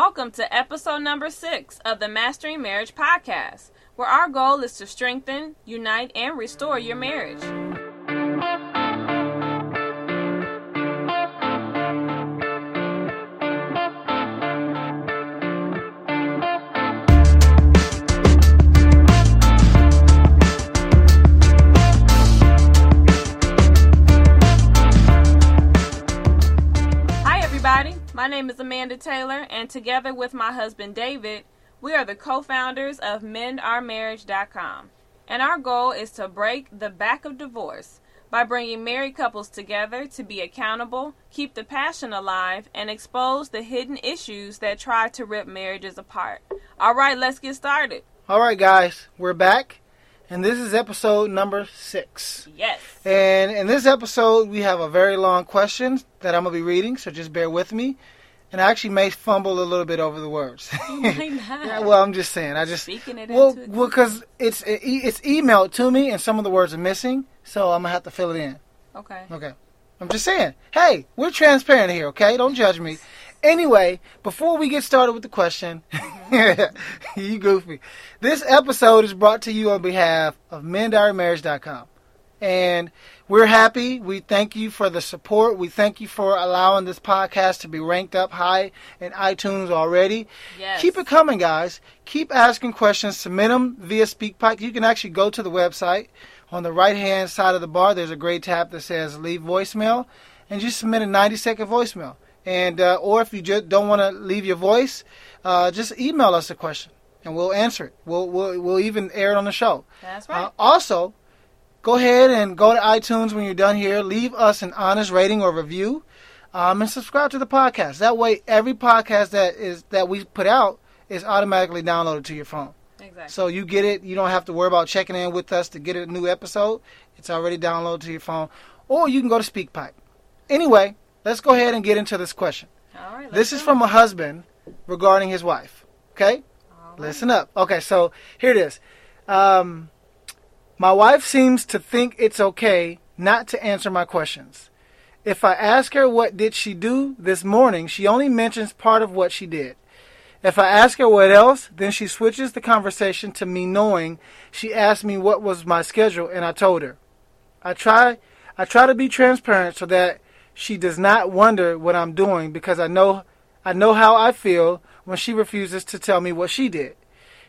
Welcome to episode number six of the Mastering Marriage podcast, where our goal is to strengthen, unite, and restore your marriage. Everybody. My name is Amanda Taylor, and together with my husband David, we are the co founders of MendOurMarriage.com. And our goal is to break the back of divorce by bringing married couples together to be accountable, keep the passion alive, and expose the hidden issues that try to rip marriages apart. All right, let's get started. All right, guys, we're back, and this is episode number six. Yes. And in this episode, we have a very long question that I'm gonna be reading, so just bear with me. And I actually may fumble a little bit over the words. Yeah, well, I'm just saying. I just Speaking it well, into well, because it's it, it's emailed to me, and some of the words are missing, so I'm gonna have to fill it in. Okay. Okay. I'm just saying. Hey, we're transparent here, okay? Don't judge me. Anyway, before we get started with the question, you goofy. This episode is brought to you on behalf of MendOurMarriage.com. And we're happy. We thank you for the support. We thank you for allowing this podcast to be ranked up high in iTunes already. Yes. Keep it coming, guys. Keep asking questions. Submit them via SpeakPipe. You can actually go to the website. On the right hand side of the bar, there's a gray tab that says leave voicemail, and just submit a 90 second voicemail. And uh, or if you just don't want to leave your voice, uh, just email us a question, and we'll answer it. We'll we'll, we'll even air it on the show. That's right. Uh, also, go ahead and go to iTunes when you're done here. Leave us an honest rating or review, um, and subscribe to the podcast. That way, every podcast that is that we put out is automatically downloaded to your phone. exactly. So you get it. You don't have to worry about checking in with us to get a new episode. It's already downloaded to your phone, or you can go to SpeakPipe. Anyway, let's go ahead and get into this question. All right. This is do from a husband regarding his wife. Okay. it. All right. Listen up. Okay, so here it is. Um, my wife seems to think it's okay not to answer my questions. If I ask her what did she do this morning, she only mentions part of what she did. If I ask her what else, then she switches the conversation to me knowing she asked me what was my schedule and I told her. I try I try to be transparent so that she does not wonder what I'm doing because I know I know how I feel when she refuses to tell me what she did.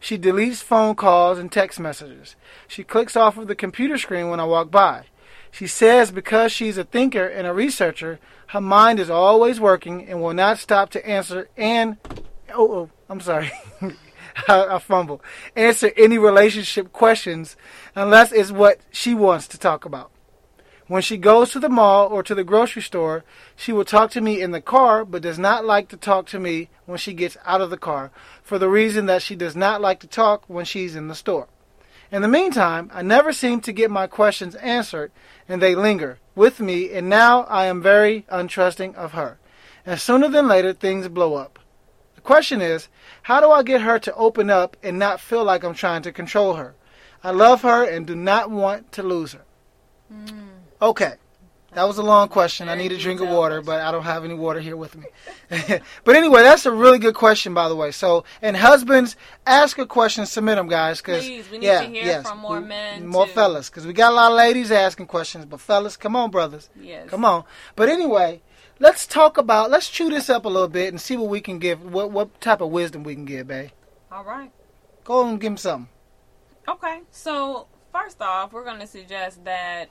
She deletes phone calls and text messages. She clicks off of the computer screen when I walk by. She says because she's a thinker and a researcher, her mind is always working and will not stop to answer and oh, oh I'm sorry. I, I fumble. Answer any relationship questions unless it's what she wants to talk about. When she goes to the mall or to the grocery store, she will talk to me in the car, but does not like to talk to me when she gets out of the car, for the reason that she does not like to talk when she's in the store. In the meantime, I never seem to get my questions answered, and they linger with me, and now I am very untrusting of her. And sooner than later, things blow up. The question is, how do I get her to open up and not feel like I'm trying to control her? I love her and do not want to lose her. Hmm. Okay. That was a long question. I need a drink of water, but I don't have any water here with me. but anyway, that's a really good question, by the way. So, and husbands, ask a question, submit them, guys, because Please, we need yeah, to hear yes, from more we- men, more too. fellas, because we got a lot of ladies asking questions. But fellas, come on, brothers, Yes. come on. But anyway, let's talk about, let's chew this up a little bit and see what we can give, what what type of wisdom we can give, babe. All right. Go on and give him something. Okay. So first off, we're going to suggest that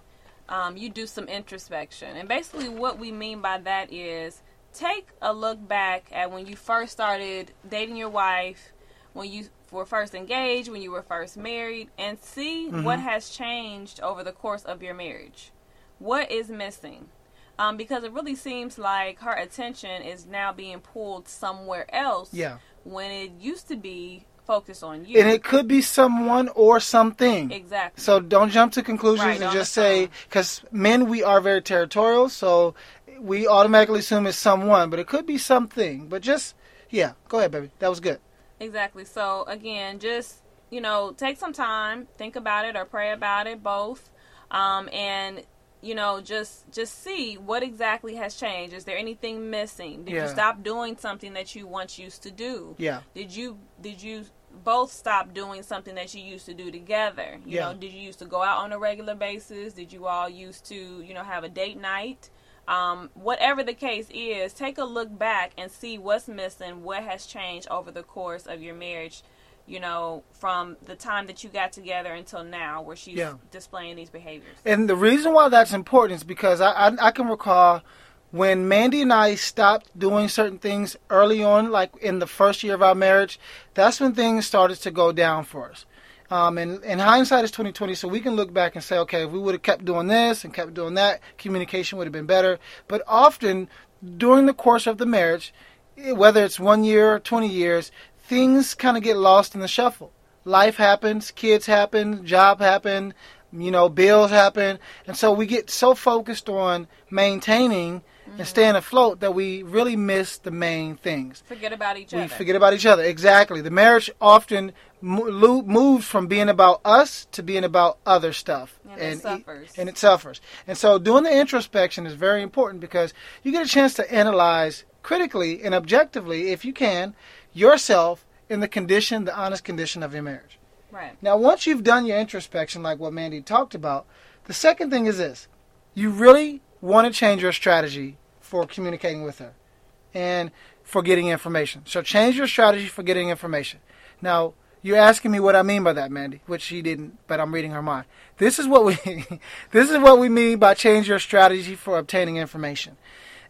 um, you do some introspection, and basically what we mean by that is take a look back at when you first started dating your wife, when you were first engaged, when you were first married, and see what has changed over the course of your marriage. What is missing? Um, because it really seems like her attention is now being pulled somewhere else. Yeah. When it used to be focused on you. And it could be someone or something. exactly. So don't jump to conclusions Right, and just say because men we are very territorial, so we automatically assume it's someone, but it could be something. But just yeah, go ahead, baby. That was good. Exactly. So again, just you know, take some time, think about it or pray about it, both, um, and you know, just just see what exactly has changed. Is there anything missing? Did Yeah. you stop doing something that you once used to do? Yeah. Did you did you both stop doing something that you used to do together? You Yeah. know, did you used to go out on a regular basis? Did you all used to, you know, have a date night? Um, whatever the case is, take a look back and see what's missing, what has changed over the course of your marriage, you know, from the time that you got together until now where she's Yeah. displaying these behaviors. And the reason why that's important is because I, I, I can recall when Mandy and I stopped doing certain things early on, like in the first year of our marriage, that's when things started to go down for us. Um, and, and hindsight is twenty twenty, so we can look back and say, okay, if we would have kept doing this and kept doing that, communication would have been better. But often during the course of the marriage, eh, whether it's one year or twenty years, things kind of get lost in the shuffle. Life happens, kids happen, job happen, you know, bills happen, and so we get so focused on maintaining and staying afloat that we really miss the main things. Forget about each We other. We forget about each other. Exactly. The marriage often mo- moves from being about us to being about other stuff, And it suffers. and it suffers. And so, doing the introspection is very important because you get a chance to analyze critically and objectively, if you can, yourself in the condition, the honest condition of your marriage. right. Now, once you've done your introspection, like what Mandy talked about, the second thing is this: you really want to change your strategy for communicating with her and for getting information. So, change your strategy for getting information. Now, you're asking me what I mean by that, Mandy, which she didn't, but I'm reading her mind. This is what we this is what we mean by change your strategy for obtaining information.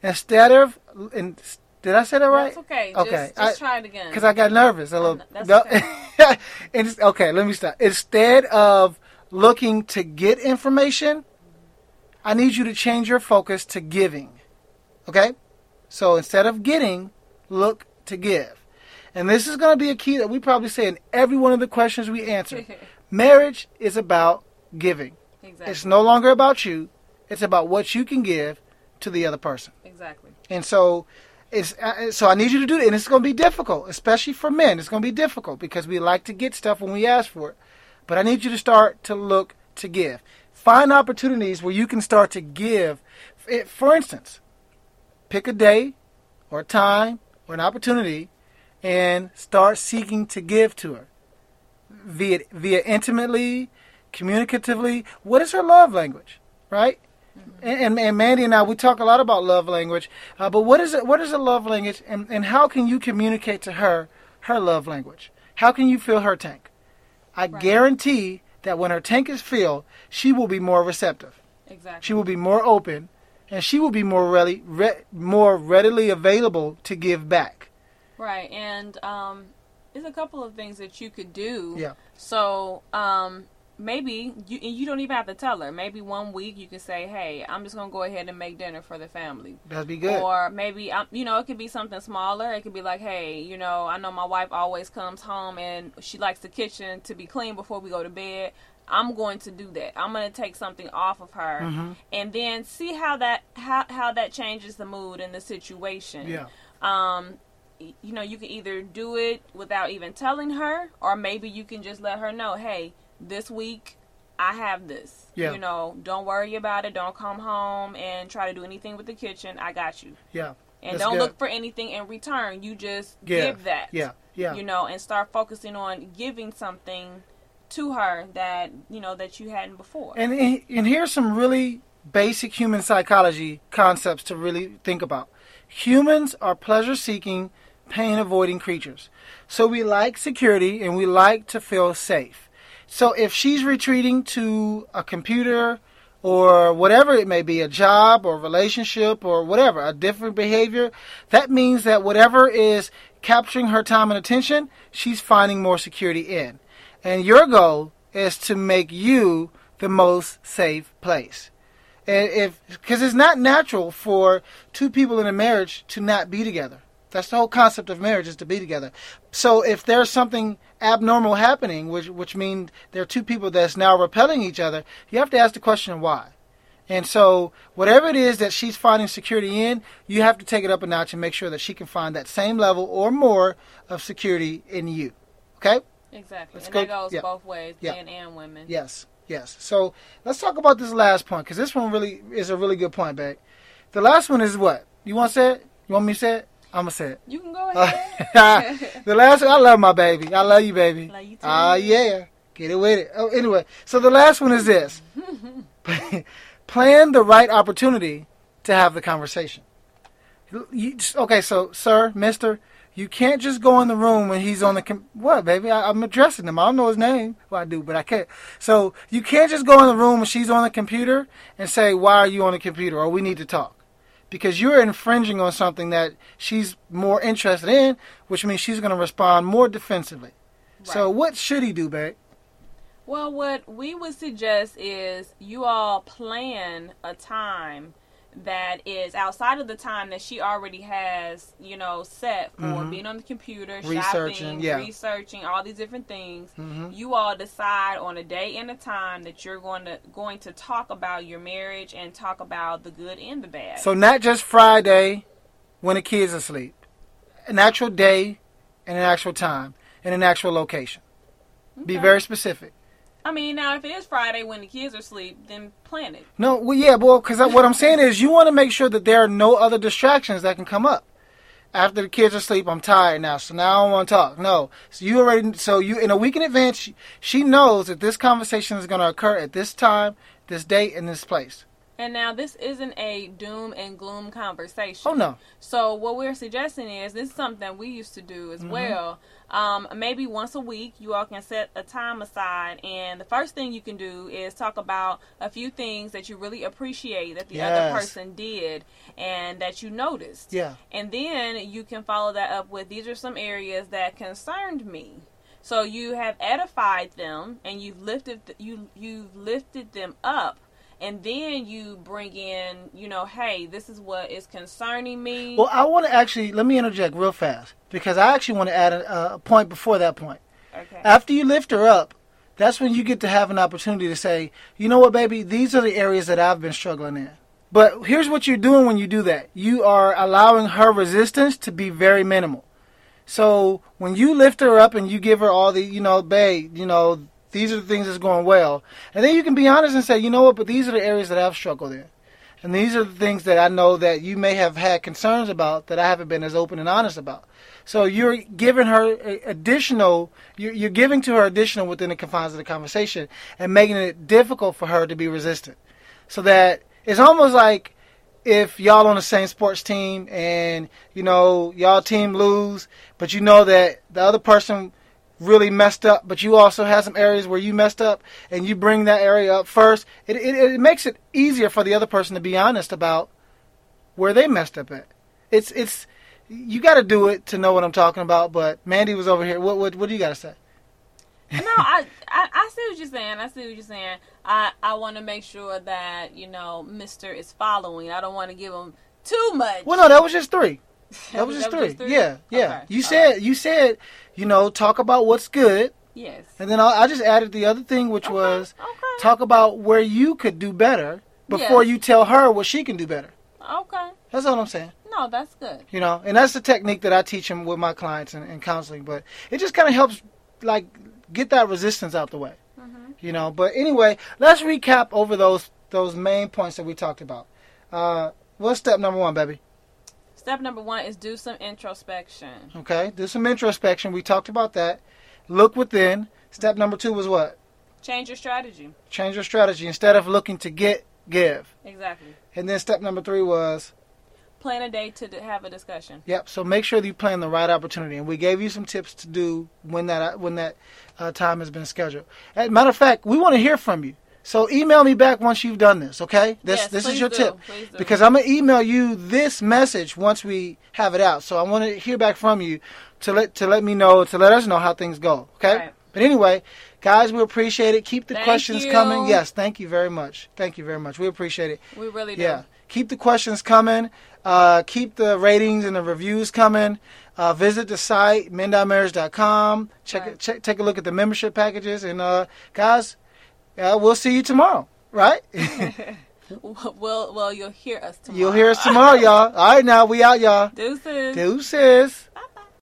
Instead of, in, did I say that right? That's okay. Okay, Just, just I- try it again. because I got nervous a little. that's okay. Okay, let me stop. Instead of looking to get information, I need you to change your focus to giving. Okay? So instead of getting, look to give. And this is going to be a key that we probably say in every one of the questions we answer. Marriage is about giving. exactly. It's no longer about you. It's about what you can give to the other person. exactly. And so it's uh, so I need you to do it, and it's going to be difficult, especially for men. It's going to be difficult because we like to get stuff when we ask for it. But I need you to start to look to give. Find opportunities where you can start to give. For instance, pick a day or a time or an opportunity and start seeking to give to her via via intimately, communicatively. What is her love language, right? And, and, and Mandy and I, we talk a lot about love language. Uh, but what is it? What is a love language, and, and how can you communicate to her her love language? How can you fill her tank? I Right. guarantee that when her tank is filled, she will be more receptive. Exactly. She will be more open, and she will be more ready, re- more readily available to give back. Right, and um, there's a couple of things that you could do. Yeah. So um, maybe you and you don't even have to tell her. Maybe one week you can say, "Hey, I'm just gonna go ahead and make dinner for the family." That'd be good. Or maybe um, you know it could be something smaller. It could be like, "Hey, you know, I know my wife always comes home and she likes the kitchen to be clean before we go to bed." I'm going to do that. I'm going to take something off of her, Mm-hmm. and then see how that how how that changes the mood and the situation yeah. um you know you can either do it without even telling her or maybe you can just let her know hey this week i have this Yeah. you know don't worry about it don't come home and try to do anything with the kitchen i got you Yeah. and don't good. look for anything in return you just Give. give that Yeah. Yeah. you know and start focusing on giving something to her that you know that you hadn't before And and here's some really basic human psychology concepts to really think about. Humans are pleasure-seeking, pain-avoiding creatures. So we like security and we like to feel safe. So if she's retreating to a computer or whatever it may be, a job or relationship or whatever, a different behavior, that means that whatever is capturing her time and attention, she's finding more security in. And your goal is to make you the most safe place. And if because it's not natural for two people in a marriage to not be together. That's the whole concept of marriage is to be together. So if there's something abnormal happening, which which means there are two people that's now repelling each other, you have to ask the question why. And so whatever it is that she's finding security in, you have to take it up a notch and make sure that she can find that same level or more of security in you. Okay? exactly Let's and go- that goes yeah. both ways Yeah. men and women Yes. Yes. So let's talk about this last point because this one really is a really good point, babe. The last one is what? You want to say it? You want me to say it? I'm gonna say it. You can go ahead. the last one, I love my baby. I love you, baby. Love you too. Ah, yeah. Get it with it. Oh, anyway, so the last one is this: plan the right opportunity to have the conversation. You, okay, so sir, Mister, you can't just go in the room when he's on the com- what, baby? I, I'm addressing him. I don't know his name. Well, I do, but I can't. So you can't just go in the room when she's on the computer and say, "Why are you on the computer?" or "We need to talk," because you're infringing on something that she's more interested in, which means she's going to respond more defensively. So what should he do, babe? Well, what we would suggest is you all plan a time that is outside of the time that she already has, you know, set for Mhm. being on the computer, Researching, shopping, yeah. researching, all these different things. Mhm. You all decide on a day and a time that you're going to going to talk about your marriage and talk about the good and the bad. So not just Friday when the kids are asleep, an actual day and an actual time and an actual location. Be very specific. I mean, now if it is Friday when the kids are asleep, then plan it. No, well, yeah, well, because what I'm saying is you want to make sure that there are no other distractions that can come up. After the kids are asleep, I'm tired now, so now I don't want to talk. No, so you already, so you in a week in advance, she, she knows that this conversation is going to occur at this time, this date, and this place. And now this isn't a doom and gloom conversation. Oh no, So what we're suggesting is this is something we used to do Mm-hmm. as well. Um, maybe once a week, you all can set a time aside, and the first thing you can do is talk about a few things that you really appreciate that the Yes. other person did and that you noticed. yeah, And then you can follow that up with these are some areas that concerned me. So you have edified them and you've lifted you you've lifted them up. And then you bring in, you know, hey, this is what is concerning me. Well, I want to actually let me interject real fast because I actually want to add a, a point before that point. okay. After you lift her up, that's when you get to have an opportunity to say, you know what, baby, these are the areas that I've been struggling in. But here's what you're doing when you do that you are allowing her resistance to be very minimal. So when you lift her up and you give her all the, you know, babe, you know, these are the things that's going well. And then you can be honest and say, you know what, but these are the areas that I've struggled in. And these are the things that I know that you may have had concerns about that I haven't been as open and honest about. So you're giving her additional, you're, giving to her additional within the confines of the conversation and making it difficult for her to be resistant. So that it's almost like if y'all on the same sports team and, you know, y'all team lose, but you know that the other person really messed up, but you also have some areas where you messed up, and you bring that area up first. It, it, it makes it easier for the other person to be honest about where they messed up at. It's it's you got to do it to know what I'm talking about. But Mandy was over here. What what what do you got to say? no, I, I I see what you're saying. I see what you're saying. I I want to make sure that you know Mister is following. I don't want to give him too much. Well, no, that was just three. That was just three. Yeah, yeah. Okay. You said right. you said you know talk about what's good, yes. and then I, I just added the other thing, which Okay, was okay. talk about where you could do better before Yes. you tell her what she can do better. Okay. That's all I'm saying. No, that's good. You know, and that's the technique that I teach them with my clients in, in counseling. But it just kind of helps, like, get that resistance out the way. hmm You know. But anyway, let's recap over those those main points that we talked about. Uh, what's step number one, baby? Step number one is do some introspection. Okay, do some introspection. We talked about that. Look within. Step number two was what? Change your strategy. Change your strategy instead of looking to get, give. Exactly. And then step number three was Plan a day to have a discussion. Yep. So make sure that you plan the right opportunity, and we gave you some tips to do when that when that uh, time has been scheduled. As a matter of fact, we want to hear from you. So email me back once you've done this. Okay. This Yes, this is your do. tip Please do. because I'm gonna email you this message once we have it out. So I want to hear back from you to let to let me know to let us know how things go. Okay. Right. But anyway, guys, we appreciate it. Keep the Thank questions you. coming. Yes, thank you very much. Thank you very much. We appreciate it. we really do. Yeah. Keep the questions coming. Uh, keep the ratings and the reviews coming. Uh, visit the site, MendOurMarriage.com. Check, Right. check Take a look at the membership packages. And, uh, guys, uh, we'll see you tomorrow, right? well, well, you'll hear us tomorrow. You'll hear us tomorrow, y'all. All right, now we out, y'all. Deuces. Deuces.